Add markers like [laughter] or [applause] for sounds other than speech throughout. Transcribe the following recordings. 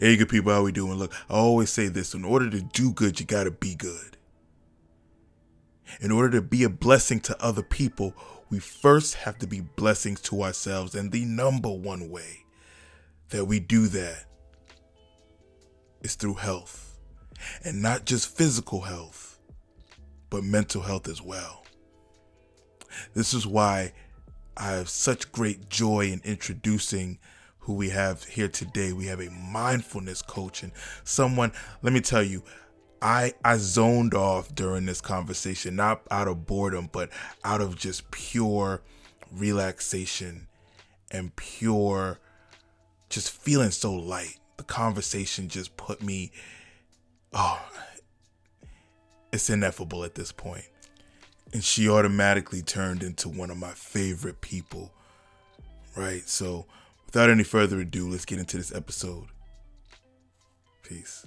Hey, good people, how we doing? Look, I always say this: in order to do good, you gotta be good. In order to be a blessing to other people, we first have to be blessings to ourselves, and the number one way that we do that is through health, and not just physical health, but mental health as well. This is why I have such great joy in introducing who we have here today. We have a mindfulness coach and someone, let me tell you, I I zoned off during this conversation, not out of boredom, but out of just pure relaxation and pure just feeling so light. The conversation just put me oh it's ineffable at this point. And she automatically turned into one of my favorite people. Right? So without any further ado, let's get into this episode. Peace.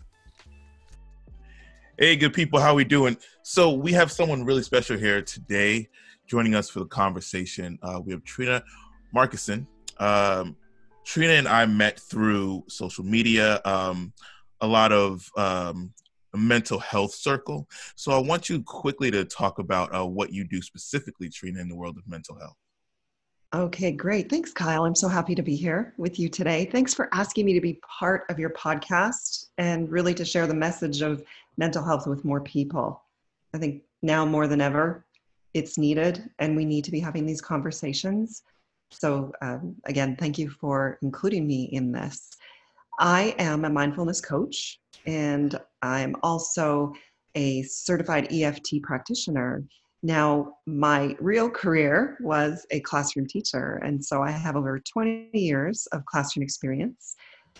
Hey, good people, how we doing? So we have someone really special here today, joining us for the conversation. Uh, we have Trina Markison. Um, Trina and I met through social media, um, a lot of um, mental health circle. So I want you quickly to talk about uh, what you do specifically, Trina, in the world of mental health. Okay, great. Thanks, Kyle. I'm so happy to be here with you today. Thanks for asking me to be part of your podcast and really to share the message of mental health with more people. I think now more than ever, it's needed and we need to be having these conversations. So, um, again, thank you for including me in this. I am a mindfulness coach and I'm also a certified EFT practitioner now, my real career was a classroom teacher, and so I have over 20 years of classroom experience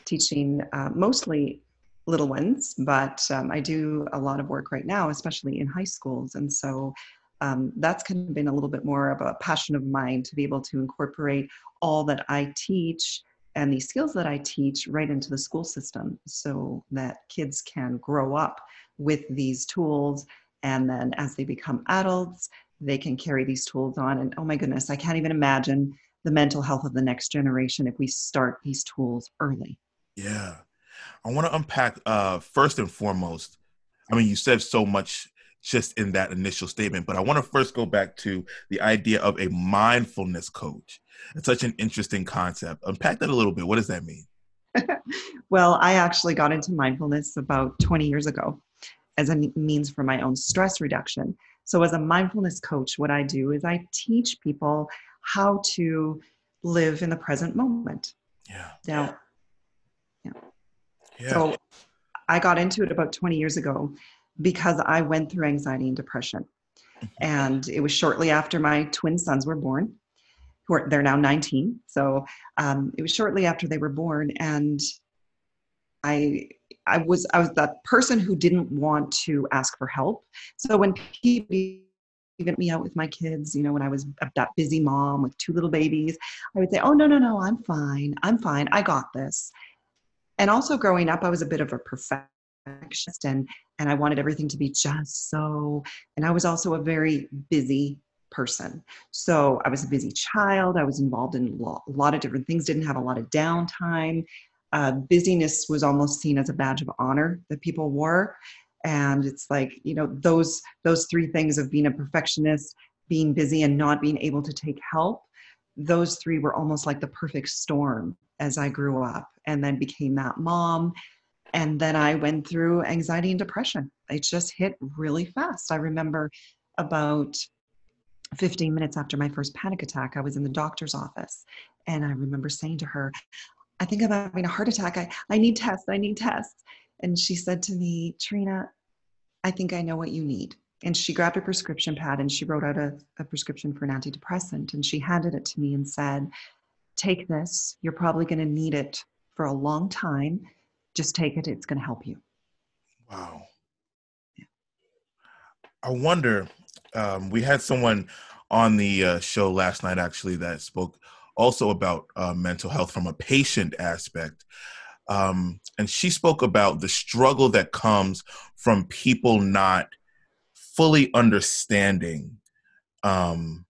teaching uh, mostly little ones, but um, I do a lot of work right now, especially in high schools. And so um, that's kind of been a little bit more of a passion of mine to be able to incorporate all that I teach and the skills that I teach right into the school system so that kids can grow up with these tools and then as they become adults, they can carry these tools on. And oh my goodness, I can't even imagine the mental health of the next generation if we start these tools early. Yeah. I want to unpack uh, first and foremost. I mean, you said so much just in that initial statement, but I want to first go back to the idea of a mindfulness coach. It's such an interesting concept. Unpack that a little bit. What does that mean? [laughs] well, I actually got into mindfulness about 20 years ago as a means for my own stress reduction. So, as a mindfulness coach, what I do is I teach people how to live in the present moment. Yeah. Now, yeah. yeah. So, I got into it about 20 years ago because I went through anxiety and depression. Mm-hmm. And it was shortly after my twin sons were born. Who are, they're now 19. So um, it was shortly after they were born, and I I was I was that person who didn't want to ask for help. So when people even me out with my kids, you know, when I was that busy mom with two little babies, I would say, "Oh no, no, no, I'm fine. I'm fine. I got this." And also growing up, I was a bit of a perfectionist and and I wanted everything to be just so. And I was also a very busy person. So I was a busy child. I was involved in a lot of different things, didn't have a lot of downtime uh, busyness was almost seen as a badge of honor that people wore. And it's like you know those those three things of being a perfectionist being busy and not being able to take help those three were almost like the perfect storm as i grew up and then became that mom. And then i went through anxiety and depression. It just hit really fast. I remember about 15 minutes after my first panic attack i was in the doctor's office and i remember saying to her I think I'm having a heart attack. I, I need tests. I need tests. And she said to me, Trina, I think I know what you need. And she grabbed a prescription pad and she wrote out a, a prescription for an antidepressant. And she handed it to me and said, Take this. You're probably going to need it for a long time. Just take it. It's going to help you. Wow. Yeah. I wonder, um, we had someone on the uh, show last night actually that spoke also about uh, mental health from a patient aspect. Um, and she spoke about the struggle that comes from people not fully understanding um,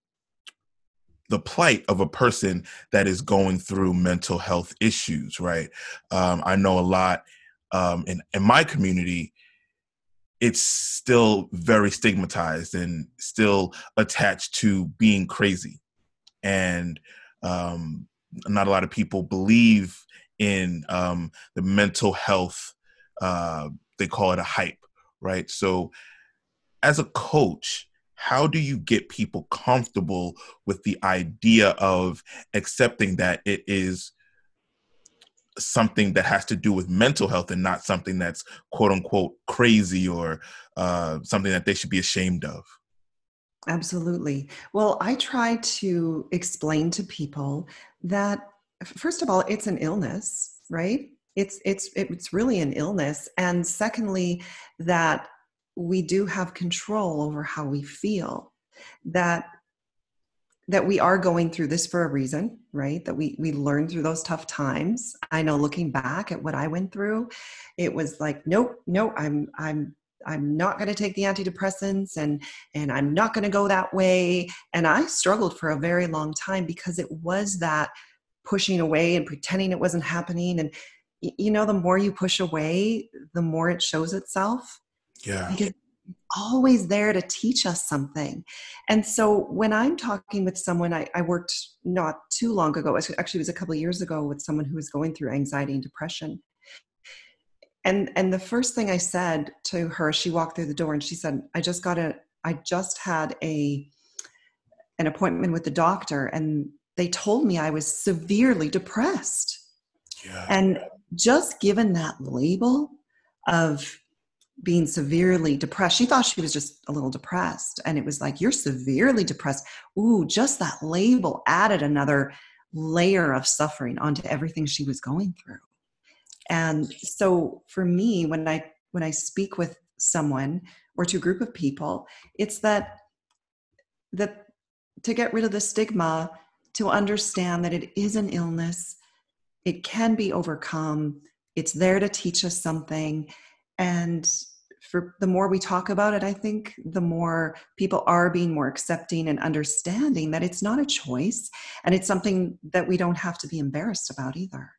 the plight of a person that is going through mental health issues, right? Um, I know a lot um, in in my community. It's still very stigmatized and still attached to being crazy, and um, not a lot of people believe in um, the mental health. Uh, they call it a hype, right? So, as a coach, how do you get people comfortable with the idea of accepting that it is something that has to do with mental health and not something that's quote unquote crazy or uh, something that they should be ashamed of? Absolutely. Well, I try to explain to people that first of all, it's an illness, right? It's it's it's really an illness, and secondly, that we do have control over how we feel that that we are going through this for a reason right that we we learn through those tough times i know looking back at what i went through it was like nope nope i'm i'm i'm not going to take the antidepressants and and i'm not going to go that way and i struggled for a very long time because it was that pushing away and pretending it wasn't happening and you know the more you push away the more it shows itself yeah. Because always there to teach us something. And so when I'm talking with someone, I, I worked not too long ago, actually it was a couple of years ago with someone who was going through anxiety and depression. And and the first thing I said to her, she walked through the door and she said, I just got a I just had a an appointment with the doctor and they told me I was severely depressed. Yeah. And just given that label of being severely depressed. She thought she was just a little depressed. And it was like, you're severely depressed. Ooh, just that label added another layer of suffering onto everything she was going through. And so for me, when I when I speak with someone or to a group of people, it's that that to get rid of the stigma, to understand that it is an illness, it can be overcome, it's there to teach us something and for the more we talk about it, I think the more people are being more accepting and understanding that it's not a choice and it's something that we don't have to be embarrassed about either.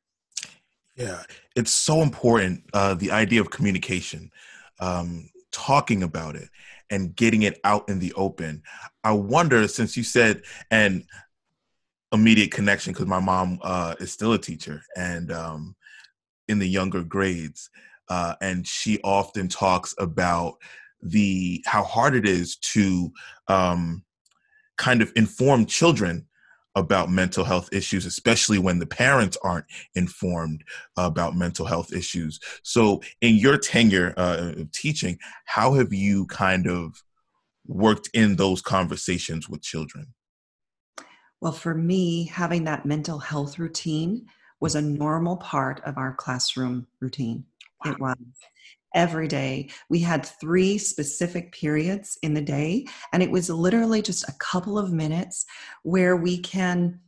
Yeah, it's so important. Uh, the idea of communication, um, talking about it, and getting it out in the open. I wonder, since you said, and immediate connection, because my mom uh, is still a teacher, and um, in the younger grades uh, and she often talks about the how hard it is to um, kind of inform children about mental health issues, especially when the parents aren't informed about mental health issues. So, in your tenure uh, of teaching, how have you kind of worked in those conversations with children? Well, for me, having that mental health routine was a normal part of our classroom routine. It was every day. We had three specific periods in the day, and it was literally just a couple of minutes where we can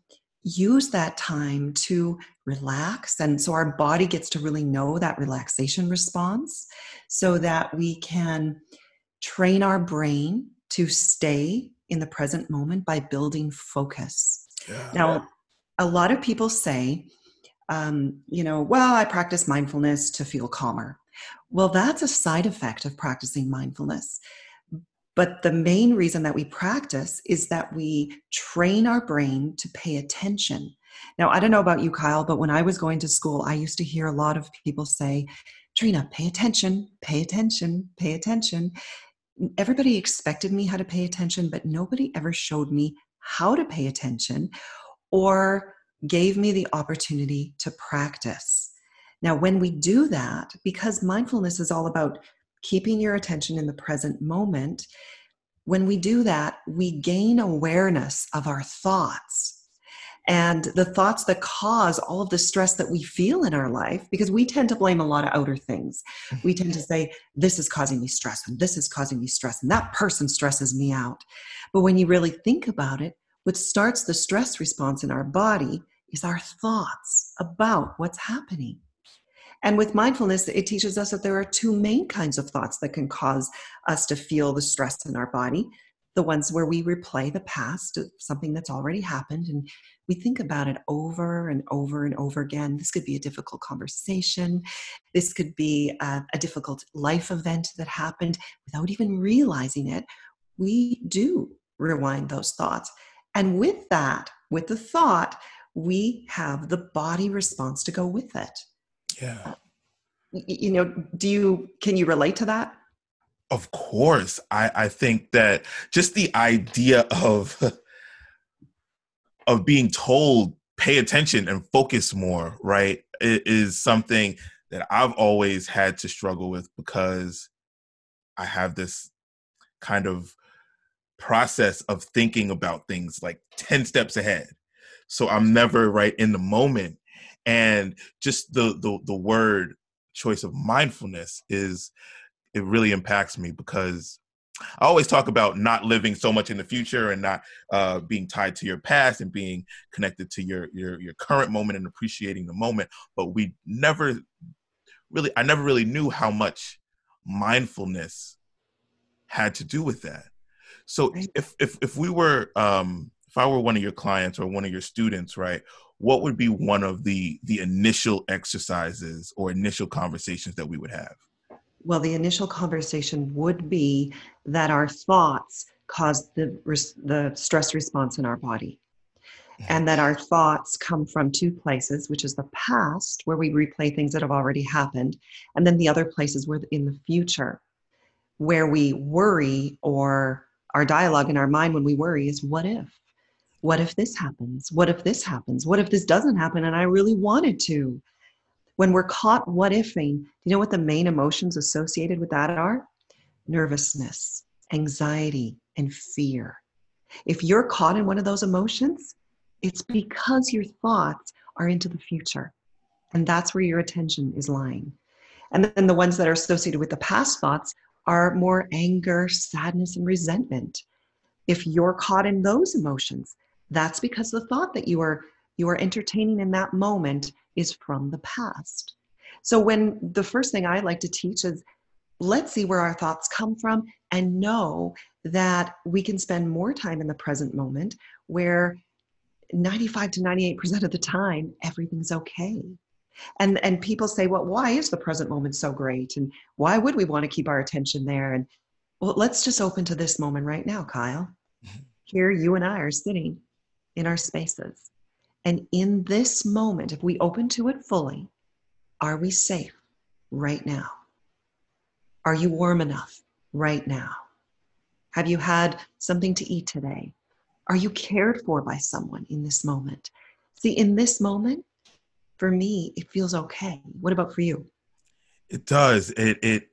use that time to relax. And so our body gets to really know that relaxation response so that we can train our brain to stay in the present moment by building focus. Yeah. Now, a lot of people say, um, you know, well, I practice mindfulness to feel calmer. Well, that's a side effect of practicing mindfulness. But the main reason that we practice is that we train our brain to pay attention. Now, I don't know about you, Kyle, but when I was going to school, I used to hear a lot of people say, Trina, pay attention, pay attention, pay attention. Everybody expected me how to pay attention, but nobody ever showed me how to pay attention or gave me the opportunity to practice. Now, when we do that, because mindfulness is all about keeping your attention in the present moment, when we do that, we gain awareness of our thoughts and the thoughts that cause all of the stress that we feel in our life because we tend to blame a lot of outer things. We tend to say, This is causing me stress, and this is causing me stress, and that person stresses me out. But when you really think about it, what starts the stress response in our body is our thoughts about what's happening. And with mindfulness, it teaches us that there are two main kinds of thoughts that can cause us to feel the stress in our body. the ones where we replay the past, something that's already happened, and we think about it over and over and over again. This could be a difficult conversation. This could be a, a difficult life event that happened without even realizing it. We do rewind those thoughts. And with that, with the thought, we have the body response to go with it. Yeah. You know, do you, can you relate to that? Of course. I, I think that just the idea of, [laughs] of being told pay attention and focus more, right, is something that I've always had to struggle with because I have this kind of process of thinking about things like 10 steps ahead. So I'm never right in the moment. And just the the the word choice of mindfulness is it really impacts me because I always talk about not living so much in the future and not uh, being tied to your past and being connected to your, your your current moment and appreciating the moment. But we never really, I never really knew how much mindfulness had to do with that. So if if if we were um if I were one of your clients or one of your students, right, what would be one of the the initial exercises or initial conversations that we would have? Well, the initial conversation would be that our thoughts cause the the stress response in our body. And that our thoughts come from two places, which is the past, where we replay things that have already happened, and then the other places where in the future, where we worry or our dialogue in our mind when we worry is what if? What if this happens? What if this happens? What if this doesn't happen and I really wanted to? When we're caught what ifing, do you know what the main emotions associated with that are? Nervousness, anxiety, and fear. If you're caught in one of those emotions, it's because your thoughts are into the future. And that's where your attention is lying. And then the ones that are associated with the past thoughts are more anger, sadness, and resentment. If you're caught in those emotions, that's because the thought that you are you are entertaining in that moment is from the past. So when the first thing I like to teach is let's see where our thoughts come from and know that we can spend more time in the present moment where 95 to 98% of the time everything's okay. And and people say well why is the present moment so great? And why would we want to keep our attention there? And well let's just open to this moment right now kyle. [laughs] Here you and i are sitting in our spaces and in this moment if we open to it fully are we safe right now are you warm enough right now have you had something to eat today are you cared for by someone in this moment see in this moment for me, it feels okay. What about for you? It does. It it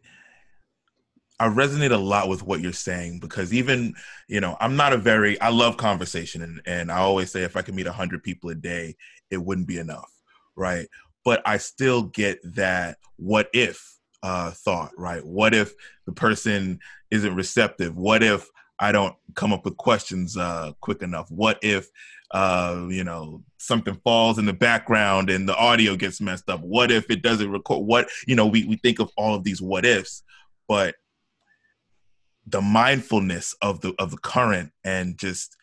I resonate a lot with what you're saying because even, you know, I'm not a very I love conversation and, and I always say if I could meet hundred people a day, it wouldn't be enough. Right. But I still get that what if uh thought, right? What if the person isn't receptive? What if I don't come up with questions uh quick enough? What if uh, you know, something falls in the background and the audio gets messed up? What if it doesn't record? What, you know, we, we think of all of these what ifs, but the mindfulness of the of the current and just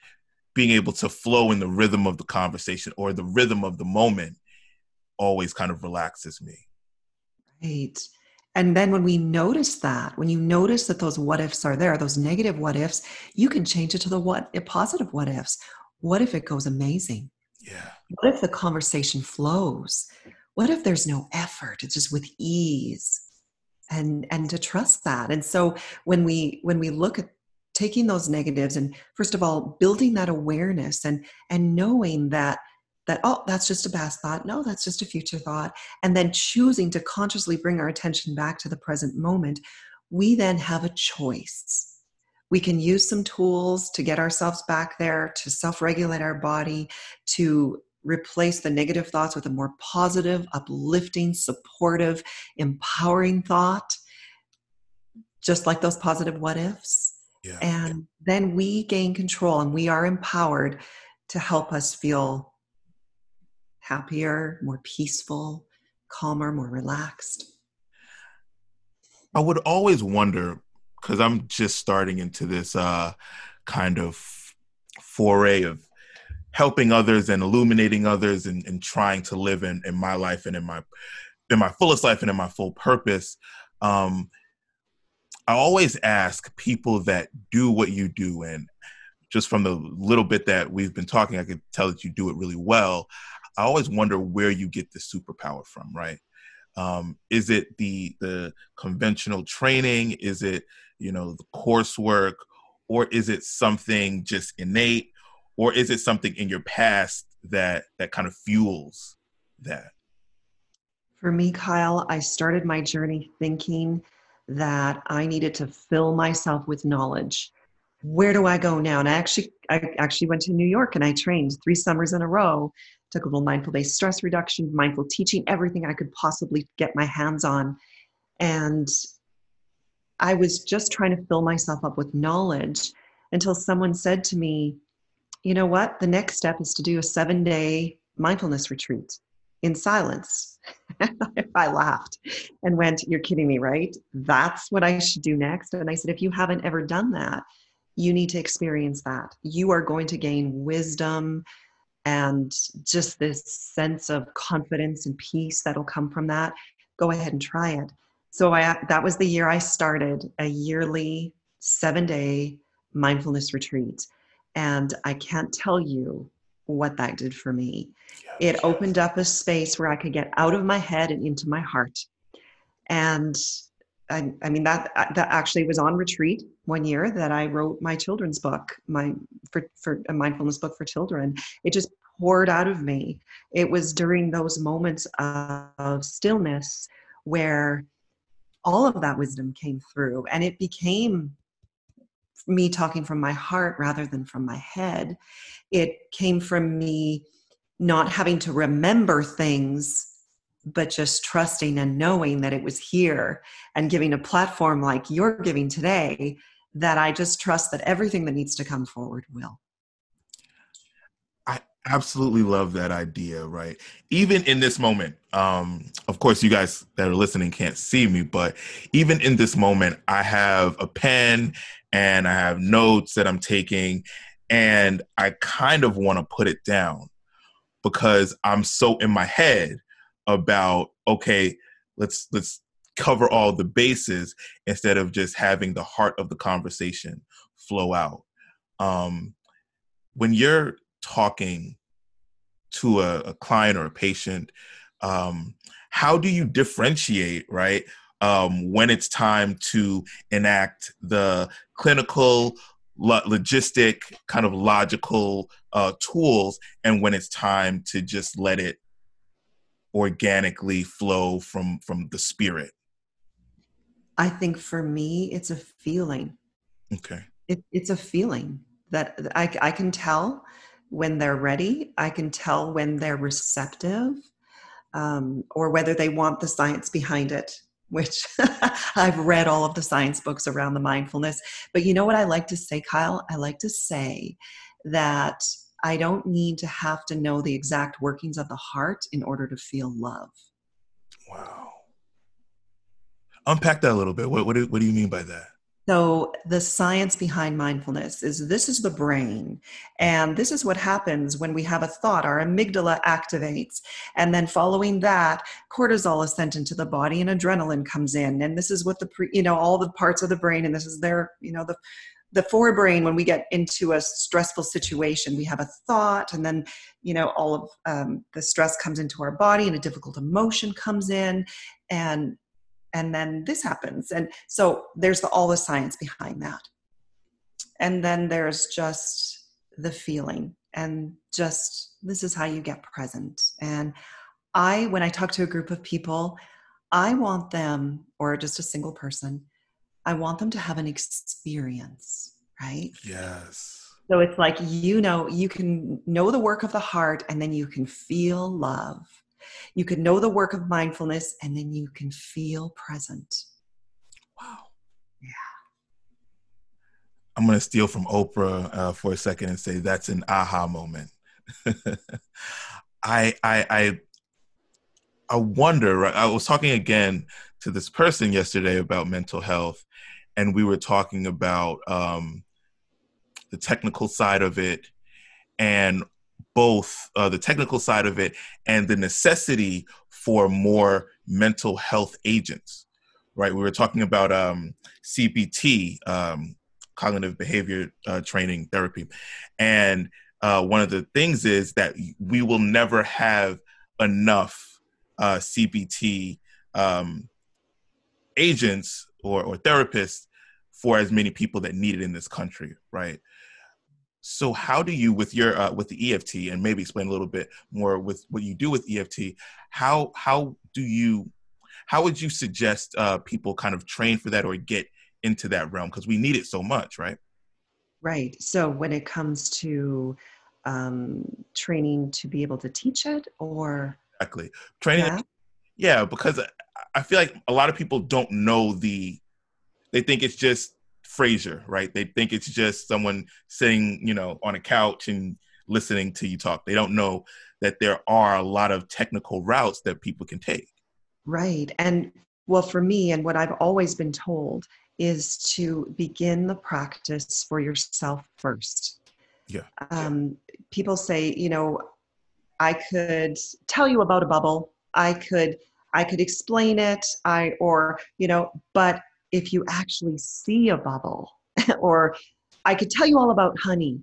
being able to flow in the rhythm of the conversation or the rhythm of the moment always kind of relaxes me. Right. And then when we notice that, when you notice that those what ifs are there, those negative what ifs, you can change it to the what positive what ifs what if it goes amazing? Yeah. What if the conversation flows? What if there's no effort? It's just with ease. And and to trust that. And so when we when we look at taking those negatives and first of all building that awareness and and knowing that that oh that's just a past thought. No that's just a future thought. And then choosing to consciously bring our attention back to the present moment we then have a choice. We can use some tools to get ourselves back there, to self regulate our body, to replace the negative thoughts with a more positive, uplifting, supportive, empowering thought, just like those positive what ifs. Yeah. And then we gain control and we are empowered to help us feel happier, more peaceful, calmer, more relaxed. I would always wonder because I'm just starting into this uh, kind of foray of helping others and illuminating others and, and trying to live in, in my life and in my in my fullest life and in my full purpose. Um, i always ask people that do what you do and just from the little bit that we've been talking i could tell that you do it really well. I always wonder where you get the superpower from right? Um, is it the the conventional training? Is it you know the coursework? Or is it something just innate or is it something in your past that that kind of fuels that? For me kyle i started my journey thinking that i needed to fill myself with knowledge. Where do i go now? And i actually i actually went to new york and i trained three summers in a row took a little mindful based stress reduction mindful teaching everything i could possibly get my hands on. And i was just trying to fill myself up with knowledge until someone said to me you know what? The next step is to do a seven day mindfulness retreat in silence. [laughs] I laughed and went, You're kidding me, right? That's what I should do next. And I said, If you haven't ever done that, you need to experience that. You are going to gain wisdom and just this sense of confidence and peace that'll come from that. Go ahead and try it. So I, that was the year I started a yearly seven day mindfulness retreat. And I can't tell you what that did for me. Yes. It opened up a space where I could get out of my head and into my heart. And I, I, mean that uh, that actually was on retreat one year that I wrote my children's book, my for for a mindfulness book for children. It just poured out of me. It was during those moments of, of stillness where all of that wisdom came through, and it became me talking from my heart rather than from my head. It came from me not having to remember things, but just trusting and knowing that it was here and giving a platform like you're giving today that I just trust that everything that needs to come forward will I absolutely love that idea right even in this moment um of course you guys that are listening can't see me but even in this moment i have a pen and i have notes that i'm taking and i kind of want to put it down because i'm so in my head about okay let's let's cover all the bases instead of just having the heart of the conversation flow out. Um when you're talking to a, a client or a patient um, how do you differentiate right um, when it's time to enact the clinical lo- logistic kind of logical uh, tools and when it's time to just let it organically flow from from the spirit. I think for me it's a feeling. Okay. It, it's a feeling that I, I can tell when they're ready. I can tell when they're receptive um, or whether they want the science behind it, which [laughs] I've read all of the science books around the mindfulness. But you know what I like to say, Kyle? I like to say that I don't need to have to know the exact workings of the heart in order to feel love. Wow. Unpack that a little bit. What, what, do, what do you mean by that? So, the science behind mindfulness is this is the brain. And this is what happens when we have a thought. Our amygdala activates. And then, following that, cortisol is sent into the body and adrenaline comes in. And this is what the, pre, you know, all the parts of the brain, and this is their, you know, the, the forebrain when we get into a stressful situation we have a thought and then you know all of um, the stress comes into our body and a difficult emotion comes in and and then this happens. And so there's the, all the science behind that. And then there's just the feeling and just this is how you get present. And i when i talk to a group of people i want them or just a single person i want them to have an experience right? Yes. So it's like you know you can know the work of the heart and then you can feel love you can know the work of mindfulness and then you can feel present. Wow. Yeah. I'm going to steal from Oprah uh, for a second and say that's an aha moment. [laughs] I, I, I, I wonder, I was talking again to this person yesterday about mental health, and we were talking about um, the technical side of it and both uh, the technical side of it and the necessity for more mental health agents right? We were talking about um, cbt um, cognitive behavior uh, training therapy. And uh, one of the things is that we will never have enough uh, cbt um, agents or, or therapists for as many people that need it in this country right so how do you with your uh, with the EFT and maybe explain a little bit more with what you do with EFT? How how do you how would you suggest uh, people kind of train for that or get into that realm because we need it so much, right? Right. So when it comes to um, training to be able to teach it, or exactly training, yeah, yeah because I feel like a lot of people don't know the they think it's just Frasier, right? They think it's just someone sitting, you know, on a couch and listening to you talk. They don't know that there are a lot of technical routes that people can take. Right. And well, for me, and what I've always been told is to begin the practice for yourself first. Yeah. Um, people say, you know, I could tell you about a bubble. I could I could explain it. I or you know, but if you actually see a bubble [laughs] or i could tell you all about honey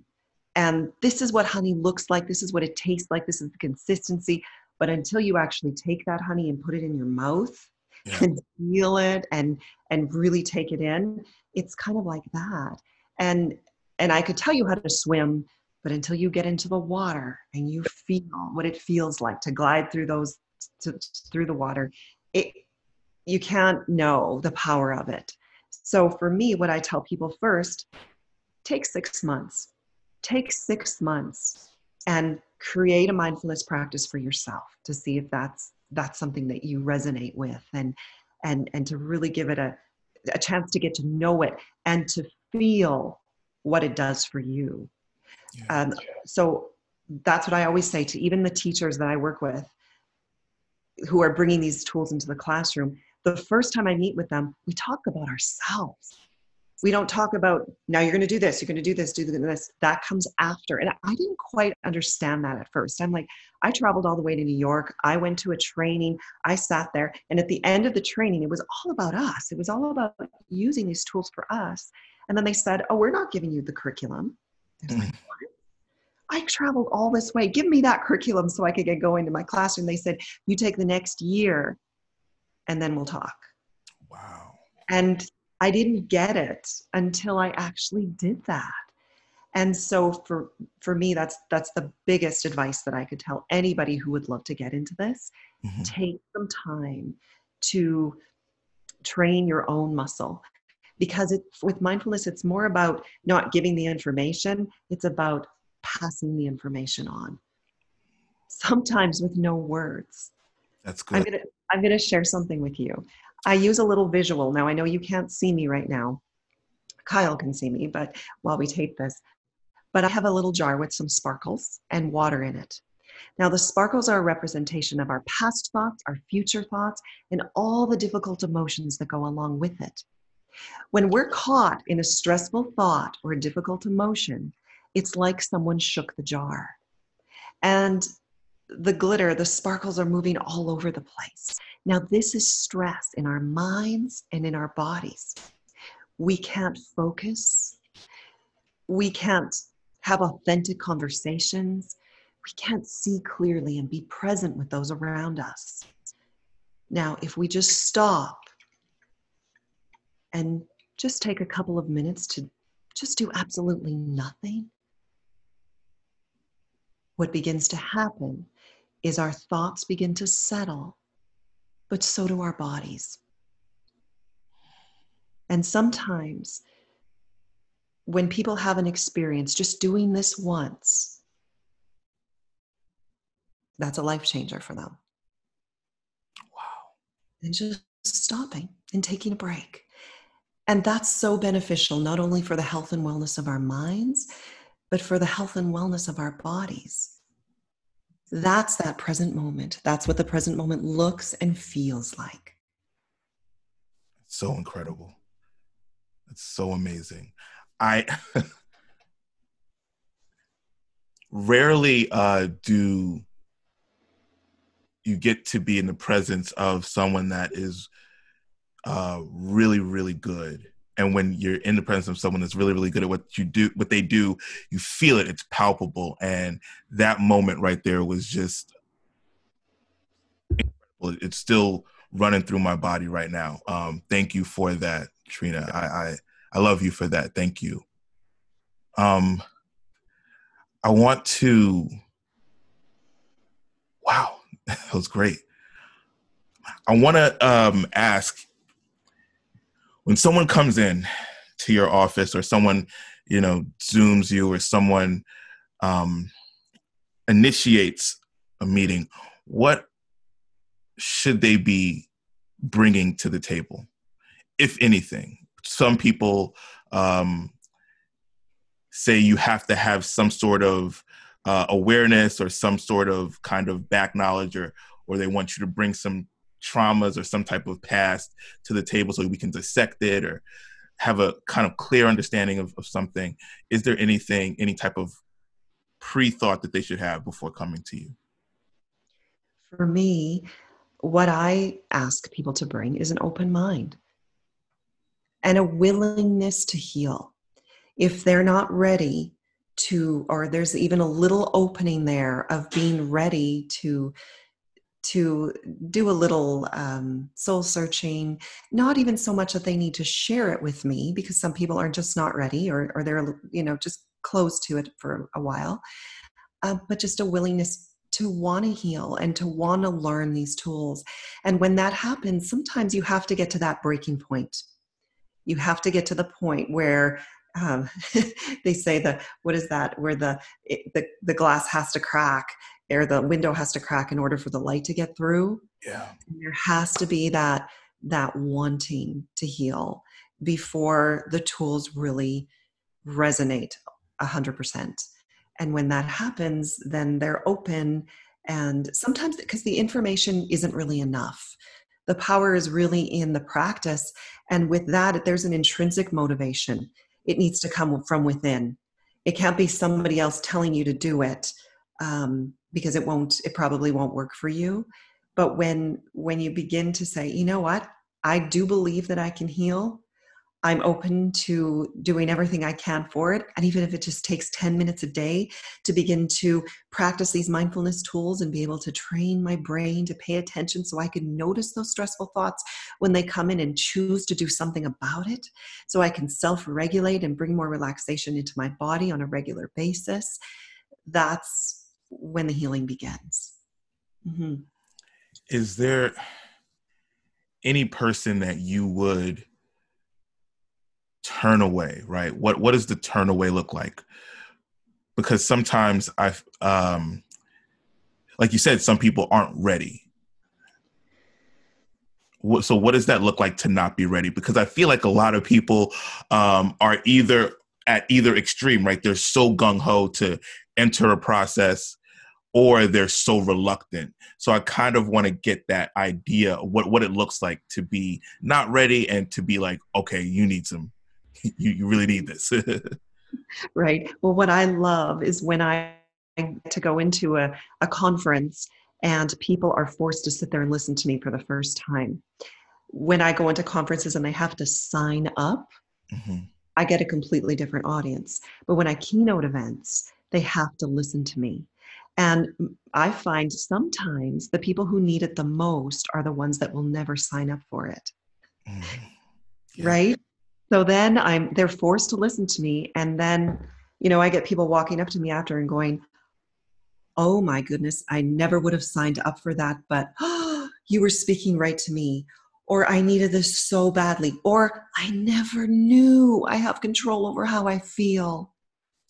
and this is what honey looks like this is what it tastes like this is the consistency but until you actually take that honey and put it in your mouth yeah. and feel it and and really take it in it's kind of like that and and i could tell you how to swim but until you get into the water and you feel what it feels like to glide through those to, through the water it you can't know the power of it. So for me, what I tell people first, take six months. Take six months and create a mindfulness practice for yourself to see if that's that's something that you resonate with and and and to really give it a, a chance to get to know it and to feel what it does for you. Yeah. Um, so that's what I always say to even the teachers that I work with who are bringing these tools into the classroom the first time I meet with them, we talk about ourselves. We don't talk about, now you're going to do this, you're going to do this, do this. That comes after. And I didn't quite understand that at first. I'm like, I traveled all the way to New York. I went to a training. I sat there. And at the end of the training, it was all about us. It was all about using these tools for us. And then they said, Oh, we're not giving you the curriculum. I, mm. traveled all this way. Give me that curriculum so I could get going to my classroom. They said, You take the next year and then we'll talk. Wow. And I didn't get it until I actually did that. And so for for me that's that's the biggest advice that I could tell anybody who would love to get into this. Mm-hmm. Take some time to train your own muscle because it, with mindfulness it's more about not giving the information it's about passing the information on sometimes with no words that's good i'm gonna I'm going to share something with you. I use a little visual. Now, I know you can't see me right now. Kyle can see me, but while we tape this, but I have a little jar with some sparkles and water in it. Now, the sparkles are a representation of our past thoughts, our future thoughts, and all the difficult emotions that go along with it. When we're caught in a stressful thought or a difficult emotion, it's like someone shook the jar. And the glitter, the sparkles are moving all over the place. Now, this is stress in our minds and in our bodies. We can't focus. We can't have authentic conversations. We can't see clearly and be present with those around us. Now, if we just stop and just take a couple of minutes to just do absolutely nothing, what begins to happen is our thoughts begin to settle, but so do our bodies. And sometimes when people have an experience, just doing this once, that's a life changer for them. Wow. And just stopping and taking a break. And that's so beneficial, not only for the health and wellness of our minds, but for the health and wellness of our bodies. That's that present moment. That's what the present moment looks and feels like. So incredible. It's so amazing. I [laughs] rarely uh, do you get to be in the presence of someone that is uh, really, really good. And when you're in the presence of someone that's really, really good at what you do, what they do, you feel it. It's palpable. And that moment right there was just incredible. It's still running through my body right now. Um, thank you for that, Trina. I, I, I love you for that. Thank you. Um, I want to. Wow, [laughs] that was great. I want to um, ask when someone comes in to your office or someone you know zooms you or someone um, initiates a meeting what should they be bringing to the table? If anything some people um, say you have to have some sort of uh, awareness or some sort of kind of back knowledge or or they want you to bring some traumas or some type of past to the table so we can dissect it or have a kind of clear understanding of, of something. Is there anything any type of pre-thought that they should have before coming to you? For me what i ask people to bring is an open mind and a willingness to heal. If they're not ready to or there's even a little opening there of being ready to to do a little um, soul searching not even so much that they need to share it with me because some people are just not ready or, or they're you know just closed to it for a while uh, but just a willingness to want to heal and to want to learn these tools. And when that happens sometimes you have to get to that breaking point. You have to get to the point where um, [laughs] they say the what is that? Where the, it, the the glass has to crack or the window has to crack in order for the light to get through. Yeah. And there has to be that that wanting to heal before the tools really resonate 100% and when that happens then they're open and sometimes because the information isn't really enough. The power is really in the practice. And with that there's an intrinsic motivation. It needs to come from within. It can't be somebody else telling you to do it um, because it won't it probably won't work for you but when when you begin to say you know what i do believe that i can heal I'm open to doing everything I can for it. And even if it just takes 10 minutes a day to begin to practice these mindfulness tools and be able to train my brain to pay attention so I can notice those stressful thoughts when they come in and choose to do something about it, so I can self regulate and bring more relaxation into my body on a regular basis, that's when the healing begins. Mm-hmm. Is there any person that you would? turn away, right? What what does the turn away look like? Because sometimes I um like you said, some people aren't ready. So what does that look like to not be ready? Because I feel like a lot of people um, are either at either extreme, right? They're so gung ho to enter a process, or they're so reluctant. So I kind of want to get that idea of what what it looks like to be not ready and to be like, okay, you need some [laughs] you, you really need this. [laughs] right. Well, what I love is when I to go into a, a conference and people are forced to sit there and listen to me for the first time. When I go into conferences and they have to sign up, mm-hmm. I get a completely different audience. But when I keynote events, they have to listen to me. And I find sometimes the people who need it the most are the ones that will never sign up for it. Mm. Yeah. Right? so then i'm they're forced to listen to me and then you know i get people walking up to me after and going oh my goodness i never would have signed up for that but oh, [gasps] you were speaking right to me or i needed this so badly or i never knew i have control over how i feel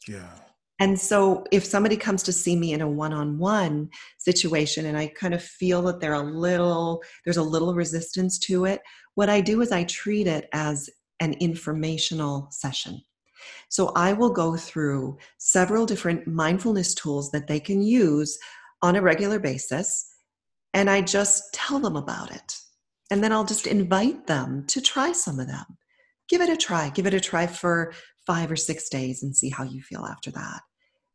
yeah and so if somebody comes to see me in a one-on-one situation and i kind of feel that they're a little there's a little resistance to it what i do is i treat it as an informational session. So I will go through several different mindfulness tools that they can use on a regular basis, and I just tell them about it. And then I'll just invite them to try some of them. Give it a try. Give it a try for five or six days and see how you feel after that.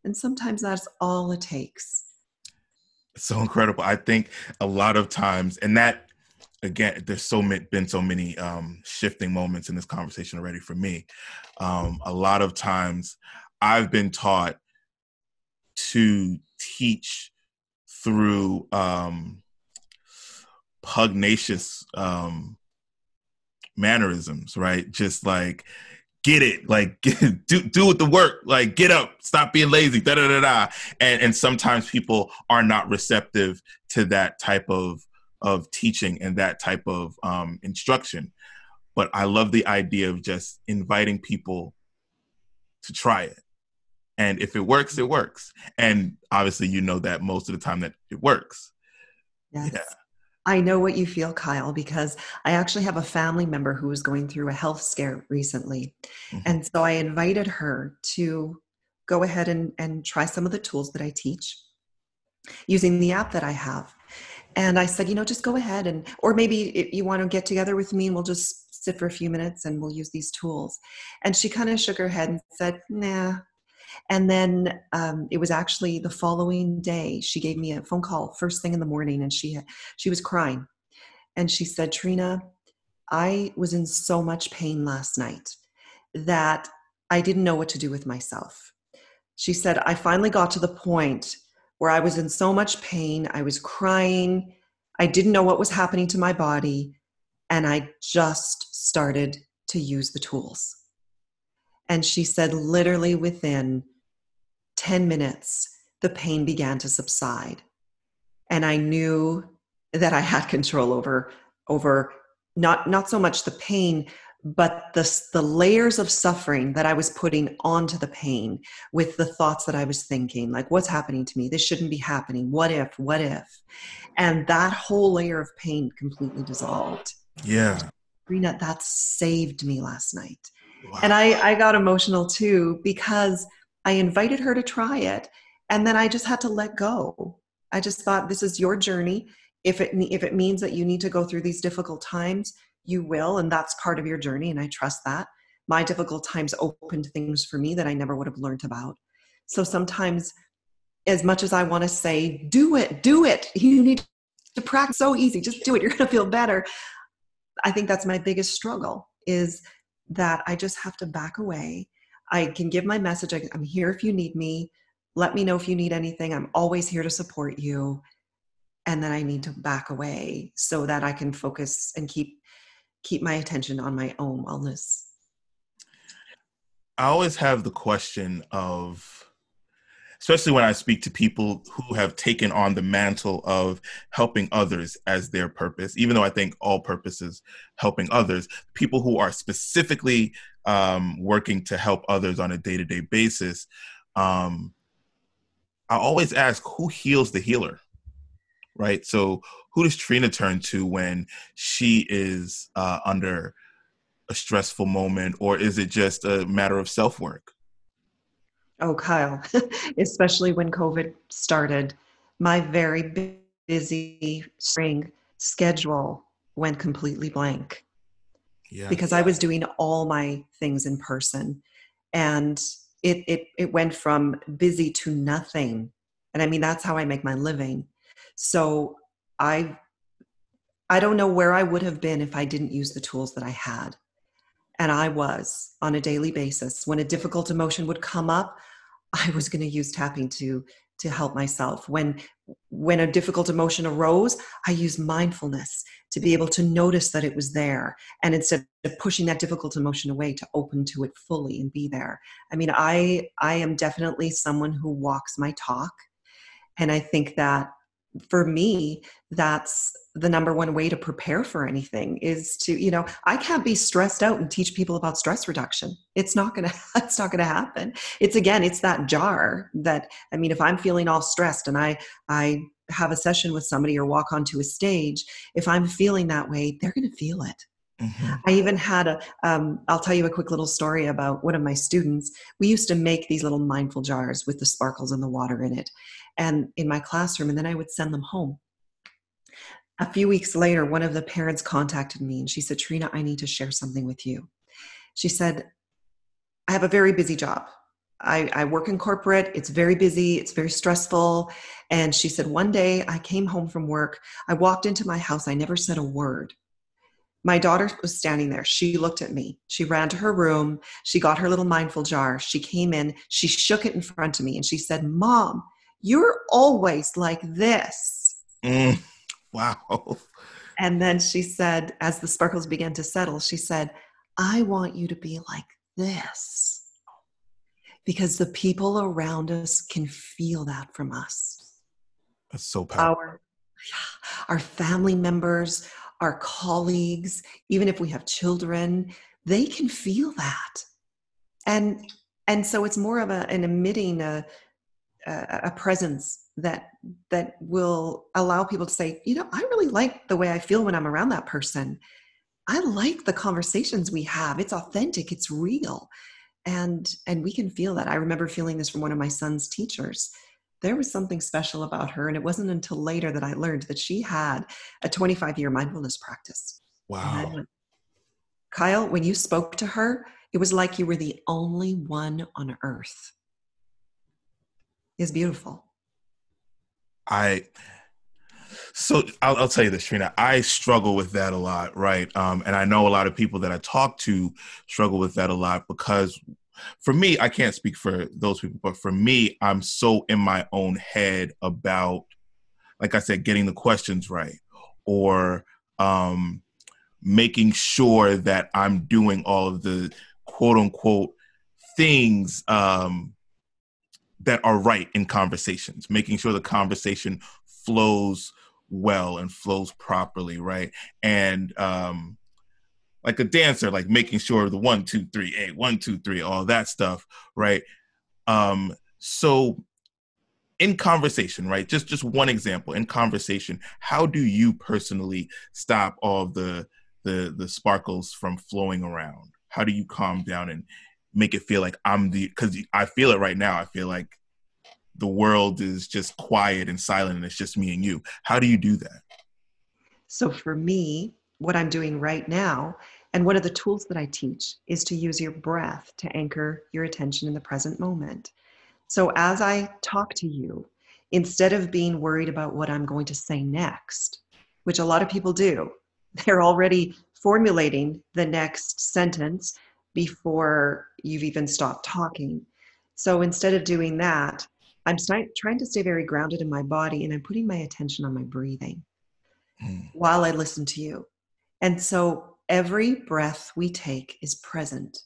And sometimes that's all it takes. So incredible. I think a lot of times, and that again, there's so many, been so many um, shifting moments in this conversation already for me. Um, a lot of times, I've been taught to teach through um, pugnacious um, mannerisms, right? Just like get it, like get, [laughs] do do with the work, like get up, stop being lazy, da da da da. And and sometimes people are not receptive to that type of of teaching and that type of um, instruction. But I love the idea of just inviting people to try it. And if it works, it works. And obviously, you know that most of the time that it works. Yes. Yeah. I know what you feel, Kyle, because I actually have a family member who was going through a health scare recently. Mm-hmm. And so I invited her to go ahead and, and try some of the tools that I teach using the app that I have. And I said, you know, just go ahead and, or maybe if you want to get together with me and we'll just sit for a few minutes and we'll use these tools. And she kind of shook her head and said, nah, and then um, it was actually the following day she gave me a phone call first thing in the morning, and she she was crying, and she said, "Trina, I was in so much pain last night that I didn't know what to do with myself." She said, "I finally got to the point where I was in so much pain, I was crying, I didn't know what was happening to my body, and I just started to use the tools." And she said, literally within 10 minutes, the pain began to subside. And I knew that I had control over, over not, not so much the pain, but the, the layers of suffering that I was putting onto the pain with the thoughts that I was thinking, like, what's happening to me? This shouldn't be happening. What if? What if? And that whole layer of pain completely dissolved. Yeah. Trina, that saved me last night. And I, I got emotional too because I invited her to try it. And then I just had to let go. I just thought, this is your journey. If it, if it means that you need to go through these difficult times, you will. And that's part of your journey. And I trust that. My difficult times opened things for me that I never would have learned about. So sometimes, as much as I want to say, do it, do it, you need to practice so easy, just do it, you're going to feel better. I think that's my biggest struggle is that I just have to back away. I can give my message. I'm here if you need me. Let me know if you need anything. I'm always here to support you. And then I need to back away so that I can focus and keep keep my attention on my own wellness. I always have the question of especially when I speak to people who have taken on the mantle of helping others as their purpose, even though I think all purposes helping others, people who are specifically um, working to help others on a day to day basis. Um, I always ask who heals the healer, right? So, who does Trina turn to when she is uh, under a stressful moment, or is it just a matter of self work? Oh, Kyle, [laughs] especially when COVID started, my very busy spring schedule went completely blank. Yeah. Because I was doing all my things in person. And it, it, it went from busy to nothing. And I mean, that's how I make my living. So I, I don't know where I would have been if I didn't use the tools that I had. And I was on a daily basis. When a difficult emotion would come up, I was going to use tapping to to help myself. When when a difficult emotion arose, I used mindfulness to be able to notice that it was there, and instead of pushing that difficult emotion away, to open to it fully and be there. I mean, I I am definitely someone who walks my talk, and I think that for me, that's the number one way to prepare for anything is to you know i can't be stressed out and teach people about stress reduction it's not gonna [laughs] it's not gonna happen it's again it's that jar that i mean if i'm feeling all stressed and i i have a session with somebody or walk onto a stage if i'm feeling that way they're gonna feel it Mm-hmm. I even had a. will um, tell you a quick little story about one of my students. We used to make these little mindful jars with the sparkles and the water in it, and in my classroom, and then I would send them home a few weeks later, one of the parents contacted me and she said, Trina, I need to share something with you. She said, I have a very busy job. I, I work in corporate. It's very busy. It's very stressful. And she said, one day I came home from work. I walked into my house. I never said a word. My daughter was standing there. She looked at me. She ran to her room. She got her little mindful jar. She came in. She shook it in front of me and she said, Mom, you're always like this. Mm, [laughs] wow. And then she said, as the sparkles began to settle, she said, I want you to be like this. Because the people around us can feel that from us. That's so powerful. Our, our family members, our colleagues, even if we have children, they can feel that. And and so it's more of a, an emitting a, a presence that that will allow people to say, you know, I really like the way I feel when I'm around that person. I like the conversations we have. It's authentic, it's real. And and we can feel that. I remember feeling this from one of my son's teachers. There was something special about her and it wasn't until later that I learned that she had a 25 year mindfulness practice. Wow. Went, Kyle, when you spoke to her, it was like you were the only one on earth. It's beautiful. I so I'll, I'll, tell you this, Trina. I struggle with that a lot, right? Um, and I know a lot of people that I talk to struggle with that a lot because, for me, I can't speak for those people, but for me, I'm so in my own head about, like I said, getting the questions right or um, making sure that I'm doing all of the quote unquote things um, that are right in conversations, making sure the conversation flows well and flows properly, right? And um, like a dancer, like making sure the one, two, three, eight, one, two, three, all that stuff, right? Um, so in conversation, right? Just just one example in conversation, how do you personally stop all the the the sparkles from flowing around? How do you calm down and make it feel like I'm the because I feel it right now. I feel like the world is just quiet and silent and it's just me and you. How do you do that? So for me, what I'm doing right now, and one of the tools that I teach is to use your breath to anchor your attention in the present moment. So as I talk to you, instead of being worried about what I'm going to say next, which a lot of people do, [laughs] they're already formulating the next sentence before you've even stopped talking. So instead of doing that, I'm st- trying to stay very grounded in my body and I'm putting my attention on my breathing mm. while I listen to you. And so every breath we take is present.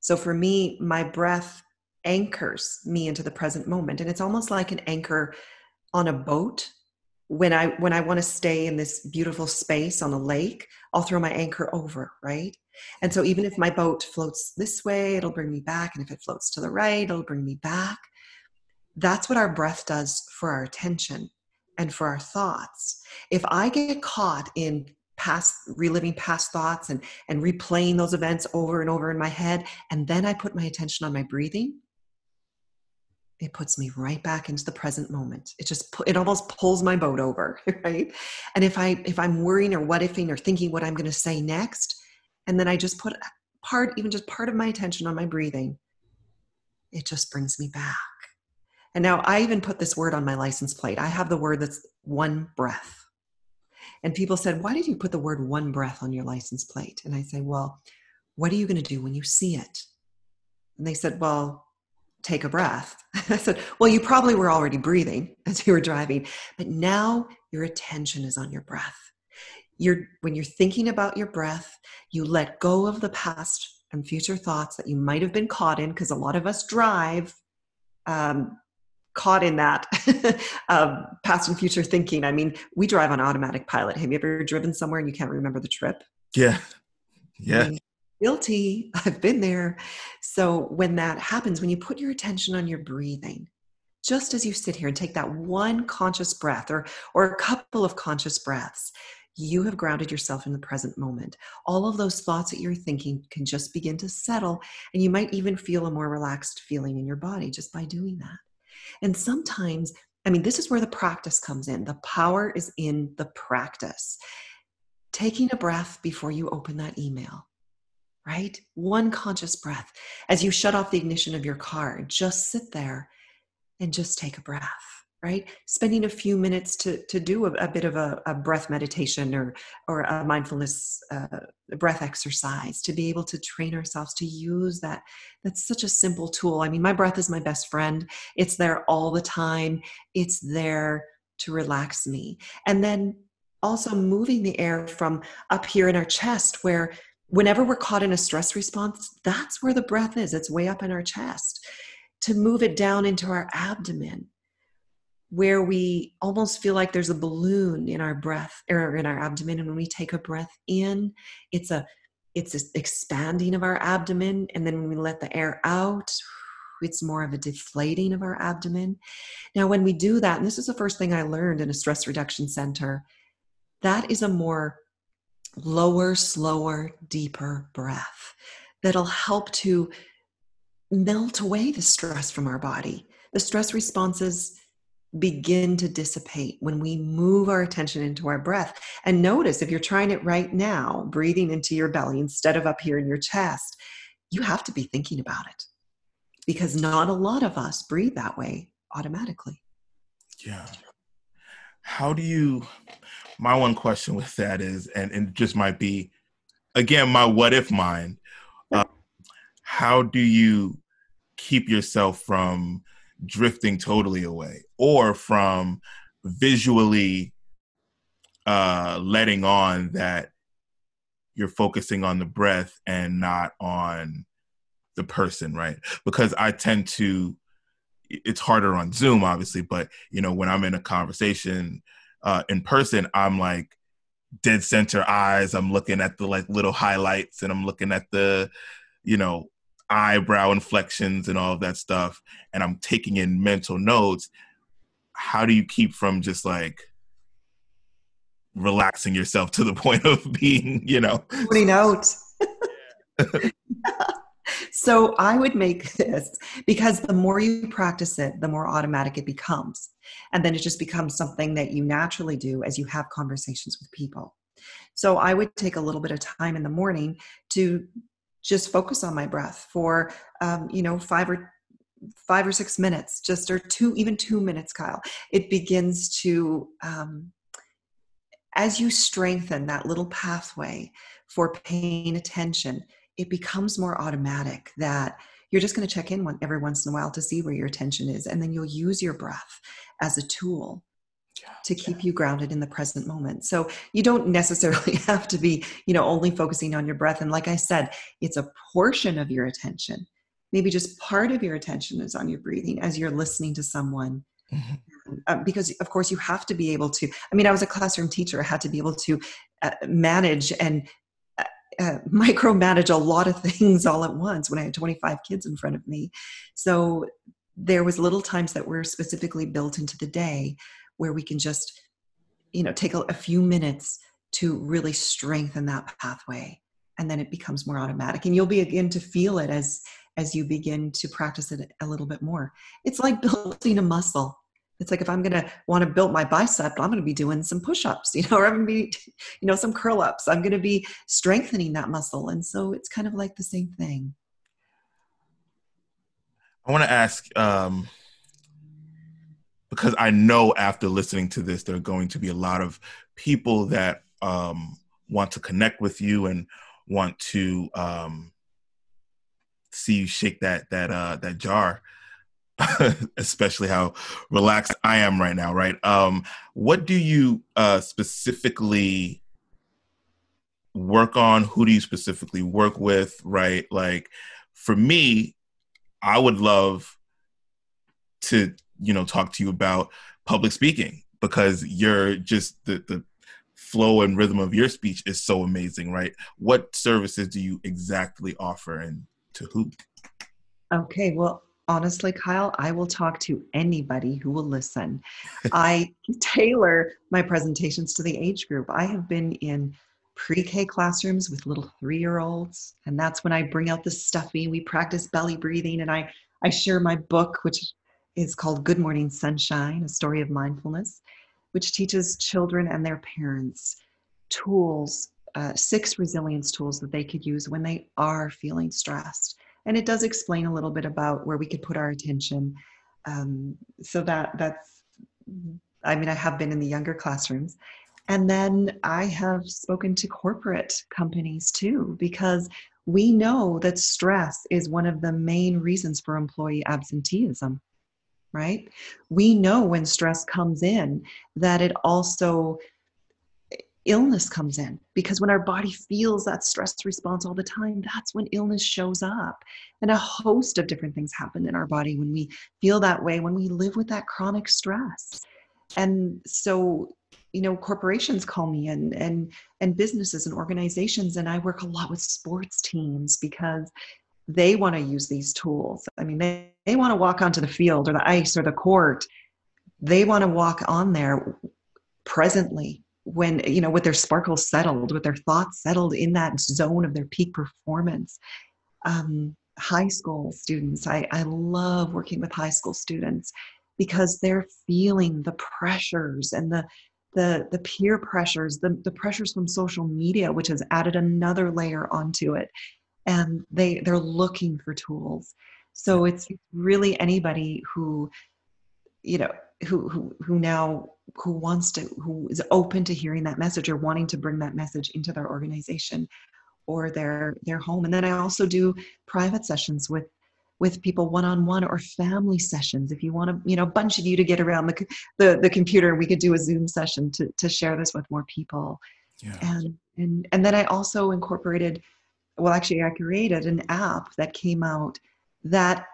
So for me, my breath anchors me into the present moment. And it's almost like an anchor on a boat. When I when I want to stay in this beautiful space on a lake, I'll throw my anchor over, right? And so even if my boat floats this way, it'll bring me back. And if it floats to the right, it'll bring me back. That's what our breath does for our attention and for our thoughts. If I get caught in past reliving past thoughts and and replaying those events over and over in my head and then I put my attention on my breathing, it puts me right back into the present moment it just it almost pulls my boat over [laughs] right and if i if i'm worrying or what ifing or thinking what i'm going to say next and then i just put part even just part of my attention on my breathing it just brings me back and now I even put this word on my license plate. I have the word that's one breath. And people said, Why did you put the word one breath on your license plate? And I say, Well, what are you going to do when you see it? And they said, Well, take a breath. I said, Well, you probably were already breathing as you were driving, but now your attention is on your breath. You're, when you're thinking about your breath, you let go of the past and future thoughts that you might have been caught in, because a lot of us drive um, caught in that [laughs] um, past and future thinking. I mean, we drive on automatic pilot. Have you ever driven somewhere and you can't remember the trip? Yeah. Yeah. I mean, guilty. [laughs] I've been there. So when that happens, when you put your attention on your breathing, just as you sit here and take that one conscious breath or or a couple of conscious breaths, you have grounded yourself in the present moment. All of those thoughts that you're thinking can just begin to settle, and you might even feel a more relaxed feeling in your body just by doing that. And sometimes, I mean, this is where the practice comes in. The power is in the practice. Taking a breath before you open that email, right? One conscious breath. As you shut off the ignition of your car, just sit there and just take a breath right? Spending a few minutes to to do a, a bit of a, a, breath meditation or or a mindfulness uh, breath exercise to be able to train ourselves to use that. That's such a simple tool. I mean my breath is my best friend. It's there all the time. It's there to relax me. And then also moving the air from up here in our chest where whenever we're caught in a stress response that's where the breath is. It's way up in our chest to move it down into our abdomen where we almost feel like there's a balloon in our breath or in our abdomen. And when we take a breath in it's a it's an expanding of our abdomen. And then when we let the air out it's more of a deflating of our abdomen. Now when we do that and this is the first thing i learned in a stress reduction center that is a more lower slower deeper breath that'll help to melt away the stress from our body the stress responses begin to dissipate when we move our attention into our breath. And notice if you're trying it right now, breathing into your belly instead of up here in your chest, you have to be thinking about it because not a lot of us breathe that way automatically. Yeah. How do you? My one question with that is, and, and just might be, again, my what if mind. Uh, how do you keep yourself from drifting totally away or from visually uh, letting on that you're focusing on the breath and not on the person, right? Because I tend to, it's harder on Zoom, obviously, but you know, when I'm in a conversation uh, in person, I'm like dead center eyes. I'm looking at the like little highlights and I'm looking at the, you know, eyebrow inflections and all of that stuff. And i'm taking in mental notes. How do you keep from just like relaxing yourself to the [laughs] point of being you know? Putting notes [laughs] [laughs] so i would make this because the more you practice it the more automatic it becomes. And then it just becomes something that you naturally do as you have conversations with people. So I would take a little bit of time in the morning to just focus on my breath for um, you know five or five or six minutes just or two even two minutes kyle. It begins to um, as you strengthen that little pathway for paying attention it becomes more automatic that you're just going to check in one, every once in a while to see where your attention is and then you'll use your breath as a tool to keep you grounded in the present moment. So you don't necessarily [laughs] have to be, you know, only focusing on your breath. And like I said, it's a portion of your attention. Maybe just part of your attention is on your breathing as you're listening to someone. Mm-hmm. Uh, because of course you have to be able to. I mean, I was a classroom teacher. I had to be able to uh, manage and uh, [laughs] micromanage a lot of things all at once when I had 25 kids in front of me. So there was little times that were specifically built into the day where we can just you know take a, a few minutes to really strengthen that pathway and then it becomes more automatic. And you'll begin to feel it as as you begin to practice it a little bit more. It's like [laughs] building a muscle it's like if i'm to want to build my bicep i'm to be doing some push-ups [laughs] you know or i'm to be you know some curl ups i'm to be strengthening that muscle. And so it's kind of like the same thing. I want to ask um because I know after listening to this, there are going to be a lot of people that um, want to connect with you and want to um, see you shake that that uh, that jar. [laughs] especially how relaxed I am right now, right? Um, what do you uh, specifically work on? Who do you specifically work with, right? Like for me, I would love to you know talk to you about public speaking because you're just the the flow and rhythm of your speech is so amazing right what services do you exactly offer and to who okay well honestly kyle i will talk to anybody who will listen. I [laughs] tailor my presentations to the age group. I have been in pre-k classrooms with little three-year-olds and that's when i bring out the stuffy. We practice belly breathing and i i share my book which is called Good Morning Sunshine, a story of mindfulness, which teaches children and their parents tools uh, six resilience tools that they could use when they are feeling stressed. And it does explain a little bit about where we could put our attention. Um, so that that's, I mean, I have been in the younger classrooms. And then I have spoken to corporate companies too, because we know that stress is one of the main reasons for employee absenteeism right we know when stress comes in that it also illness comes in because when our body feels that stress response all the time that's when illness shows up. And a host of different things happen in our body when we feel that way when we live with that chronic stress. And so you know corporations call me and and and businesses and organizations and i work a lot with sports teams because they want to use these tools. I mean they, they want to walk onto the field or the ice or the court. They want to walk on there presently when you know with their sparkles settled with their thoughts settled in that zone of their peak performance. Um, high school students I, I love working with high school students because they're feeling the pressures and the the the peer pressures the, the pressures from social media which has added another layer onto it. And they they're looking for tools. So it's really anybody who you know who who who now who wants to who is open to hearing that message or wanting to bring that message into their organization or their their home. And then i also do private sessions with with people one-on-one or family sessions. If you want to you know a bunch of you to get around the the, the computer we could do a zoom session to, to share this with more people. Yeah. and and and then i also incorporated well actually i created an app that came out that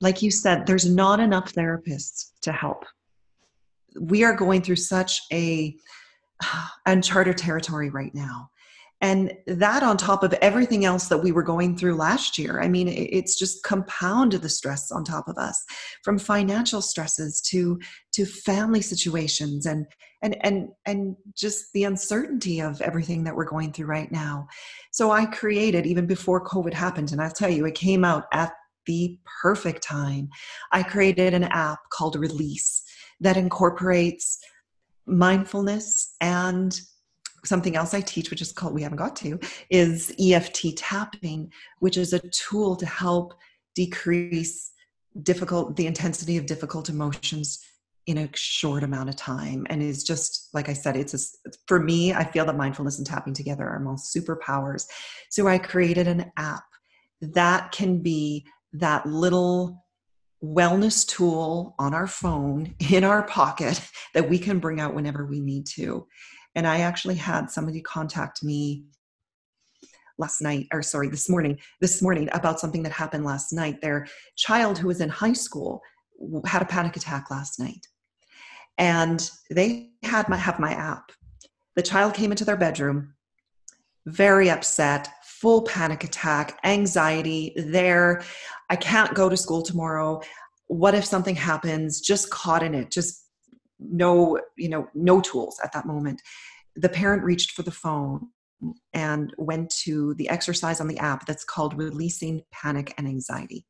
like you said there's not enough therapists to help we are going through such a [sighs] uncharted territory right now. And that on top of everything else that we were going through last year i mean it's just compounded the stress on top of us from financial stresses to to family situations and and and and just the uncertainty of everything that we're going through right now. So i created even before covid happened and i'll tell you it came out at the perfect time i created an app called release that incorporates mindfulness and something else I teach, which is called, we haven't got to, is EFT tapping, which is a tool to help decrease difficult, the intensity of difficult emotions in a short amount of time. And is just, like I said, it's a, for me, I feel that mindfulness and tapping together are most superpowers. So I created an app that can be that little wellness tool on our phone in our pocket that we can bring out whenever we need to. And I actually had somebody contact me last night or sorry this morning this morning about something that happened last night. Their child who was in high school had a panic attack last night. And they had my have my app. The child came into their bedroom very upset full panic attack anxiety there i can't go to school tomorrow. What if something happens? Just caught in it just no you know no tools at that moment. The parent reached for the phone and went to the exercise on the app that's called releasing panic and anxiety.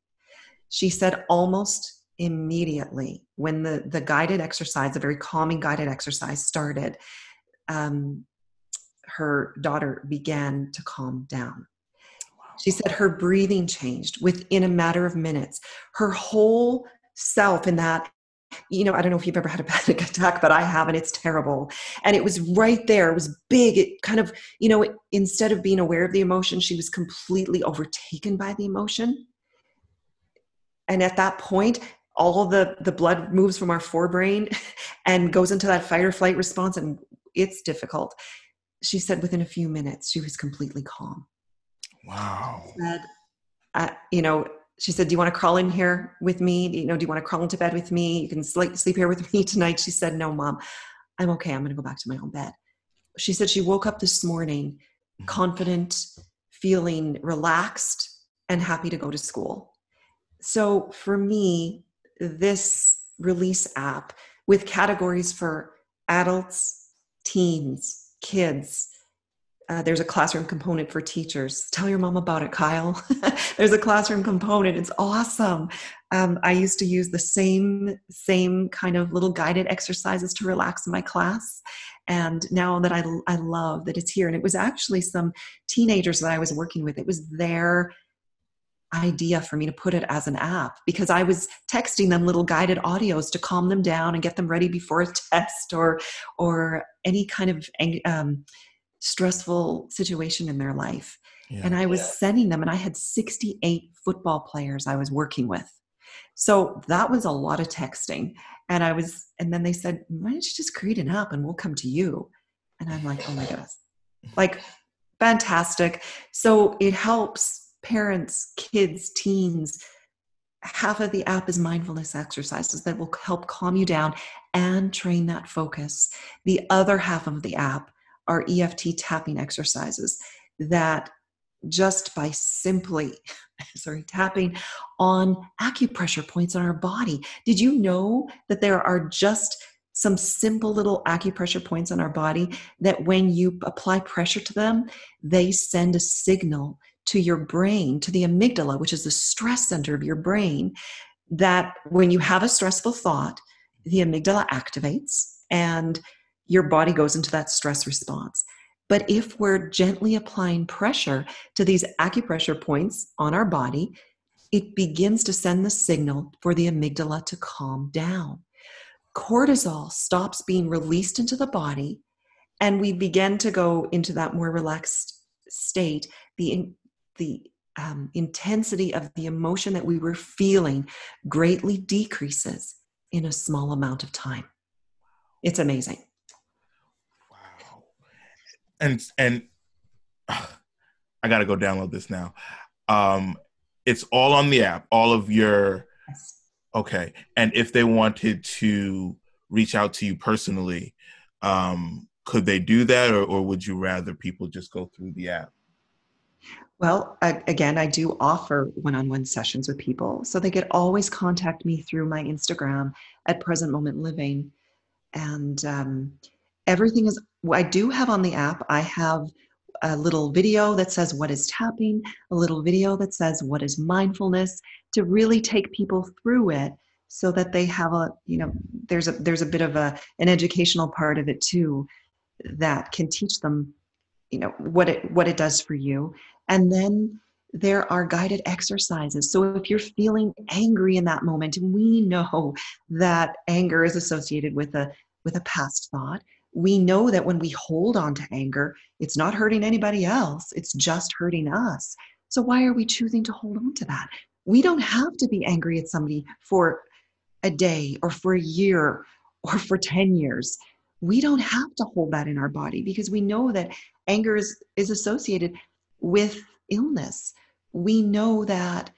She said almost immediately when the the guided exercise a very calming guided exercise started um, her daughter began to calm down she said her breathing changed within a matter of minutes her whole self in that you know, I don't know if you've ever had a [laughs] panic attack, but I have, and it's terrible. And it was right there. It was big. It kind of, you know, instead of being aware of the emotion, she was completely overtaken by the emotion. And at that point, all the the blood moves from our forebrain [laughs] and goes into that fight or flight response, and it's difficult. She said within a few minutes, she was completely calm. Wow. Said, uh, you know, she said, Do you want to crawl in here with me? You know, do you want to crawl into bed with me? You can sleep, sleep here with me [laughs] tonight. She said, No, mom, I'm okay. I'm going to go back to my own bed. She said she woke up this morning mm-hmm. confident, feeling relaxed, and happy to go to school. So for me, this release app with categories for adults, teens, kids, uh, there's a classroom component for teachers. Tell your mom about it, Kyle. [laughs] there's a classroom component. It's awesome. Um, I used to use the same same kind of little guided exercises to relax in my class, and now that I I love that it's here, and it was actually some teenagers that I was working with. It was their idea for me to put it as an app because I was texting them little guided audios to calm them down and get them ready before a [laughs] test or or any kind of um, stressful situation in their life. Yeah. And I was yeah. sending them, and I had 68 football players I was working with. So that was a lot of texting. And I was, and then they said, why don't you just create an app and we'll come to you? And I'm like, oh my goodness, like fantastic. So it helps parents, kids, teens. Half of the app is mindfulness exercises that will help calm you down and train that focus. The other half of the app are EFT tapping exercises that just by simply [laughs] sorry tapping on acupressure points on our body did you know that there are just some simple little acupressure points on our body that when you apply pressure to them they send a signal to your brain to the amygdala which is the stress center of your brain that when you have a stressful thought the amygdala activates and your body goes into that stress response but if we're gently applying pressure to these acupressure points on our body, it begins to send the signal for the amygdala to calm down. Cortisol stops being released into the body, and we begin to go into that more relaxed state. The, the um, intensity of the emotion that we were feeling greatly decreases in a small amount of time. It's amazing Wow. and and uh, [sighs] I got to go download this now. Um, it's all on the app. All of your okay. And if they wanted to reach out to you personally, um, could they do that, or, or would you rather people just go through the app? Well, I, again, I do offer one-on-one sessions with people, so they could always contact me through my Instagram at Present Moment Living, and um, everything is I do have on the app, I have a little video that says what is tapping, a little video that says what is mindfulness to really take people through it so that they have a you know there's a there's a bit of a an educational part of it too that can teach them you know what it what it does for you and then there are guided exercises so if you're feeling angry in that moment we know that anger is associated with a with a past thought we know that when we hold on to anger, it's not hurting anybody else, it's just hurting us. So, why are we choosing to hold on to that? We don't have to be angry at somebody for a day or for a year or for 10 years. We don't have to hold that in our body because we know that anger is, is associated with illness. We know that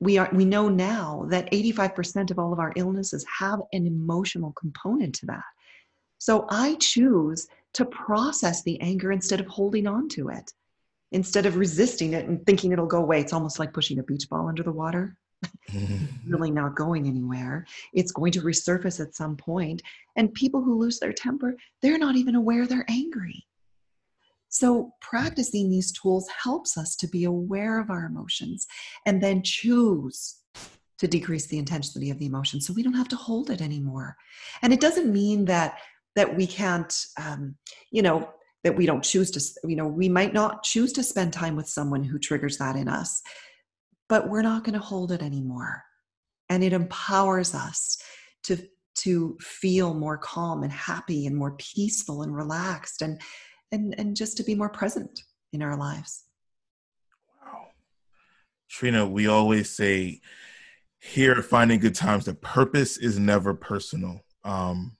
we are we know now that 85% of all of our illnesses have an emotional component to that. So I choose to process the anger instead of holding on to it, instead of resisting it and thinking it'll go away. It's almost like pushing a beach ball under the water. [laughs] really not going anywhere. It's going to resurface at some point. And people who lose their temper, they're not even aware they're angry. So, practicing these tools helps us to be aware of our emotions and then choose to decrease the intensity of the emotion so we don't have to hold it anymore. And it doesn't mean that that we can't um, you know that we don't choose to you know we might not choose to spend time with someone who triggers that in us but we're not going to hold it anymore and it empowers us to to feel more calm and happy and more peaceful and relaxed and and and just to be more present in our lives wow trina we always say here finding good times the purpose is never personal um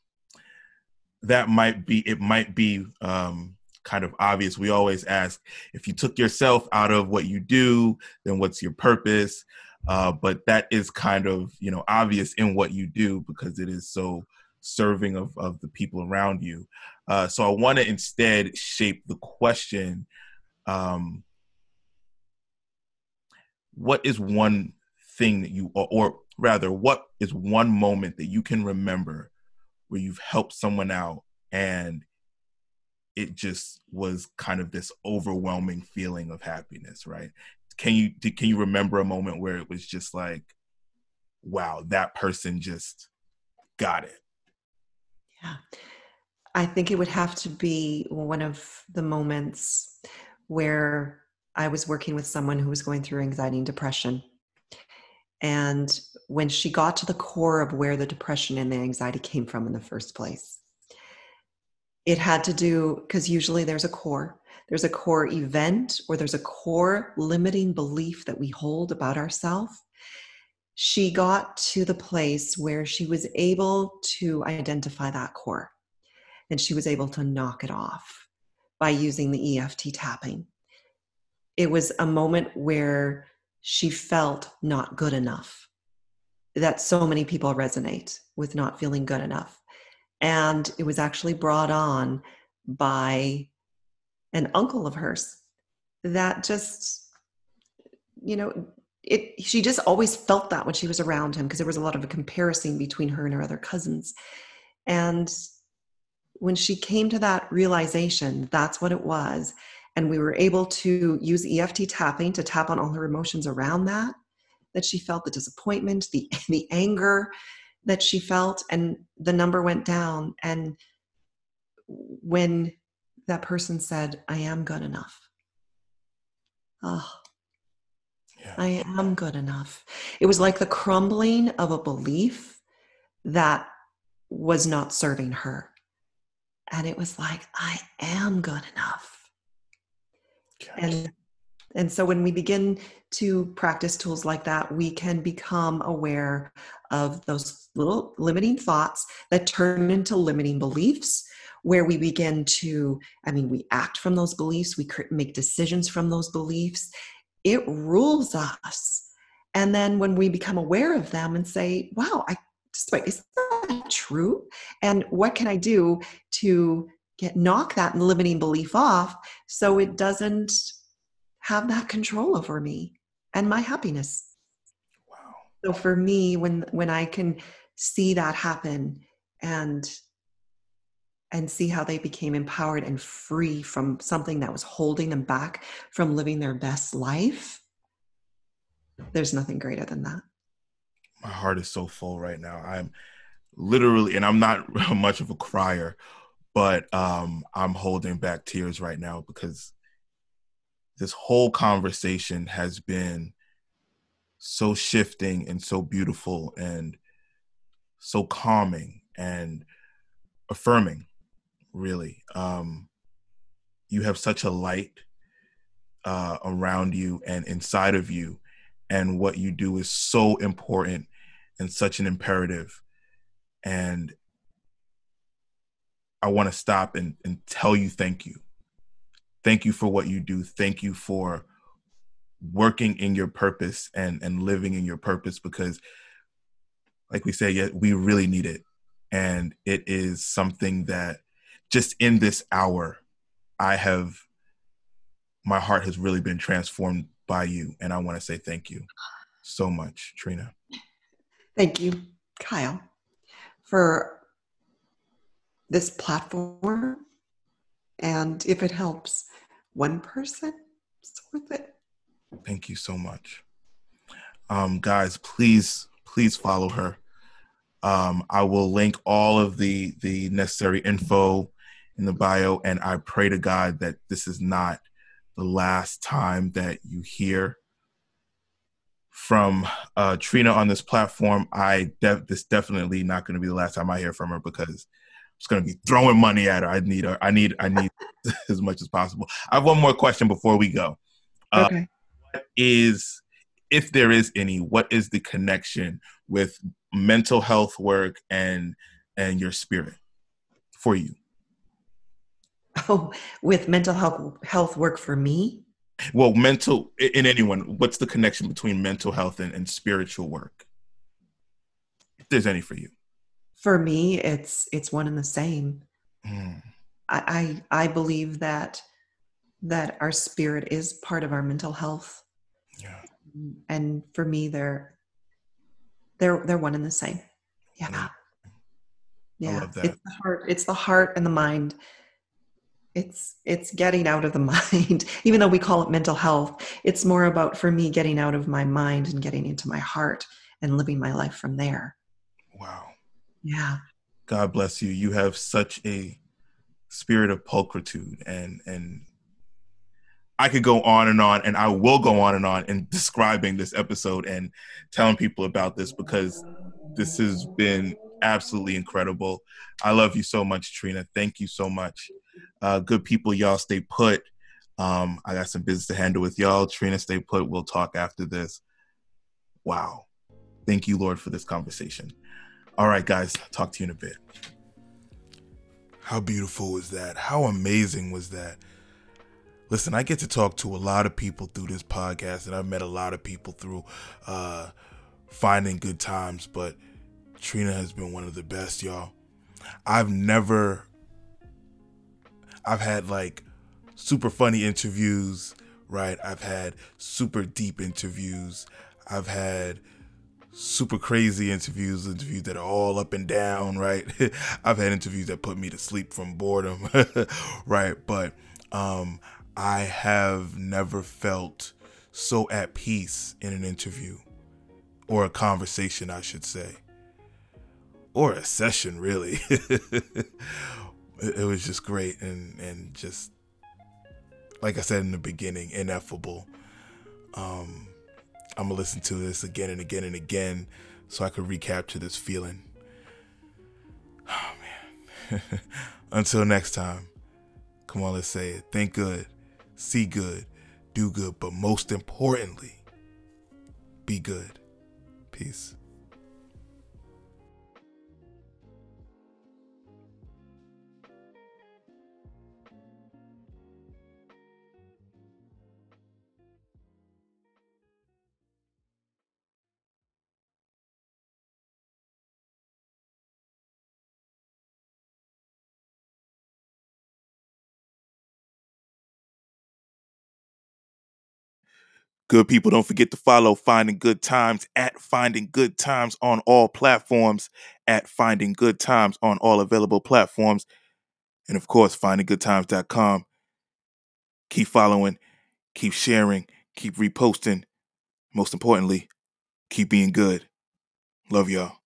that might be it might be um, kind of obvious. We always ask if you took yourself out of what you do, then what's your purpose? Uh, but that is kind of you know obvious in what you do because it is so serving of, of the people around you. Uh, so I want to instead shape the question. Um, what is one thing that you, or, or rather, what is one moment that you can remember where you've helped someone out and it just was kind of this overwhelming feeling of happiness right can you can you remember a moment where it was just like wow, that person just got it? Yeah. I think it would have to be one of the moments where I was working with someone who was going through anxiety and depression. And when she got to the core of where the depression and the anxiety came from in the first place, it had to do because usually there's a core. There's a core event or there's a core limiting belief that we hold about ourselves she got to the place where she was able to identify that core and she was able to knock it off by using the EFT tapping. It was a moment where she felt not good enough. That so many people resonate with not feeling good enough. And it was actually brought on by an uncle of hers that just, you know, it she just always felt that when she was around him because there was a lot of a comparison between her and her other cousins and when she came to that realization that's what it was and we were able to use EFT tapping to tap on all her emotions around that that she felt the disappointment the [laughs] the anger that she felt and the number went down and when that person said i am good enough oh yeah. I am good enough. It was like the crumbling of a belief that was not serving her. And it was like, I am good enough. And and so when we begin to practice tools like that, we can become aware of those little limiting thoughts that turn into limiting beliefs where we begin to i mean we act from those beliefs we make decisions from those beliefs it rules us. And then when we become aware of them and say, wow, I just wait, is that true? And what can I do to get knock that limiting belief off so it doesn't have that control over me and my happiness? Wow. So for me, when when I can see that happen and and see how they became empowered and free from something that was holding them back from living their best life, there's nothing greater than that. My heart is so full right now. I'm literally, and I'm not [laughs] much of a crier, but um, I'm holding back tears right now because this whole conversation has been so shifting and so beautiful and so calming and affirming really. Um, you have such a light uh, around you and inside of you, and what you do is so important and such an imperative. And I want to stop and, and tell you thank you. Thank you for what you do. Thank you for working in your purpose and, and living in your purpose because, like we say, yeah, we really need it. And it is something that just in this hour, I have, my heart has really been transformed by you. And I want to say thank you so much, Trina. Thank you, Kyle, for this platform. And if it helps one person, it's worth it. Thank you so much. Um, guys, please, please follow her. Um, I will link all of the the necessary info in the bio. And I pray to God that this is not the last time that you hear from uh, Trina on this platform. I def- this definitely not going to be the last time I hear from her because I'm just going to be throwing money at her. I need her. I need. I need [laughs] as much as possible. I have one more question before we go. Uh, okay. What is if there is any? What is the connection with mental health work and and your spirit for you? Oh, with mental health health work for me? Well, mental in anyone, what's the connection between mental health and, and spiritual work? If there's any for you. For me, it's it's one and the same. Mm. I, I I believe that that our spirit is part of our mental health. Yeah. And for me, they're they're they're one and the same. Yeah. Yeah. It's the heart. It's the heart and the mind it's it's getting out of the [laughs] mind even though we call it mental health it's more about for me getting out of my mind and getting into my heart and living my life from there. Wow. Yeah. God bless you. You have such a spirit of pulchritude and and I could go on and on and I will go on and on in [laughs] describing this episode and telling people about this because this has been absolutely incredible. I love you so much, Trina. Thank you so much. Uh, good people, y'all stay put. Um, I got some business to handle with y'all. Trina, stay put. We'll talk after this. Wow. Thank you, Lord, for this conversation. All right, guys, talk to you in a bit. How beautiful was that? How amazing was that? Listen, I get to talk to a lot of people through this podcast, and I've met a lot of people through uh, finding good times, but Trina has been one of the best, y'all. I've never, I've had like super funny interviews, right? I've had super deep interviews. I've had super crazy interviews, interviews that are all up and down, right? [laughs] I've had interviews that put me to sleep from boredom, [laughs] right? But um, I have never felt so at peace in an interview or a conversation, I should say, or a session, really. [laughs] it, it was just great and and just like I said in the beginning, ineffable. Um, I'm gonna listen to this again and again and again so I could recapture this feeling. [sighs] Oh man. [laughs] Until next time, come on, let's say it. Think good, see good, do good, but most importantly, be good. Peace. Good people, don't forget to follow Finding Good Times at Finding Good Times on all platforms, at Finding Good Times on all available platforms, and of course, findinggoodtimes.com. Keep following, keep sharing, keep reposting. Most importantly, keep being good. Love y'all.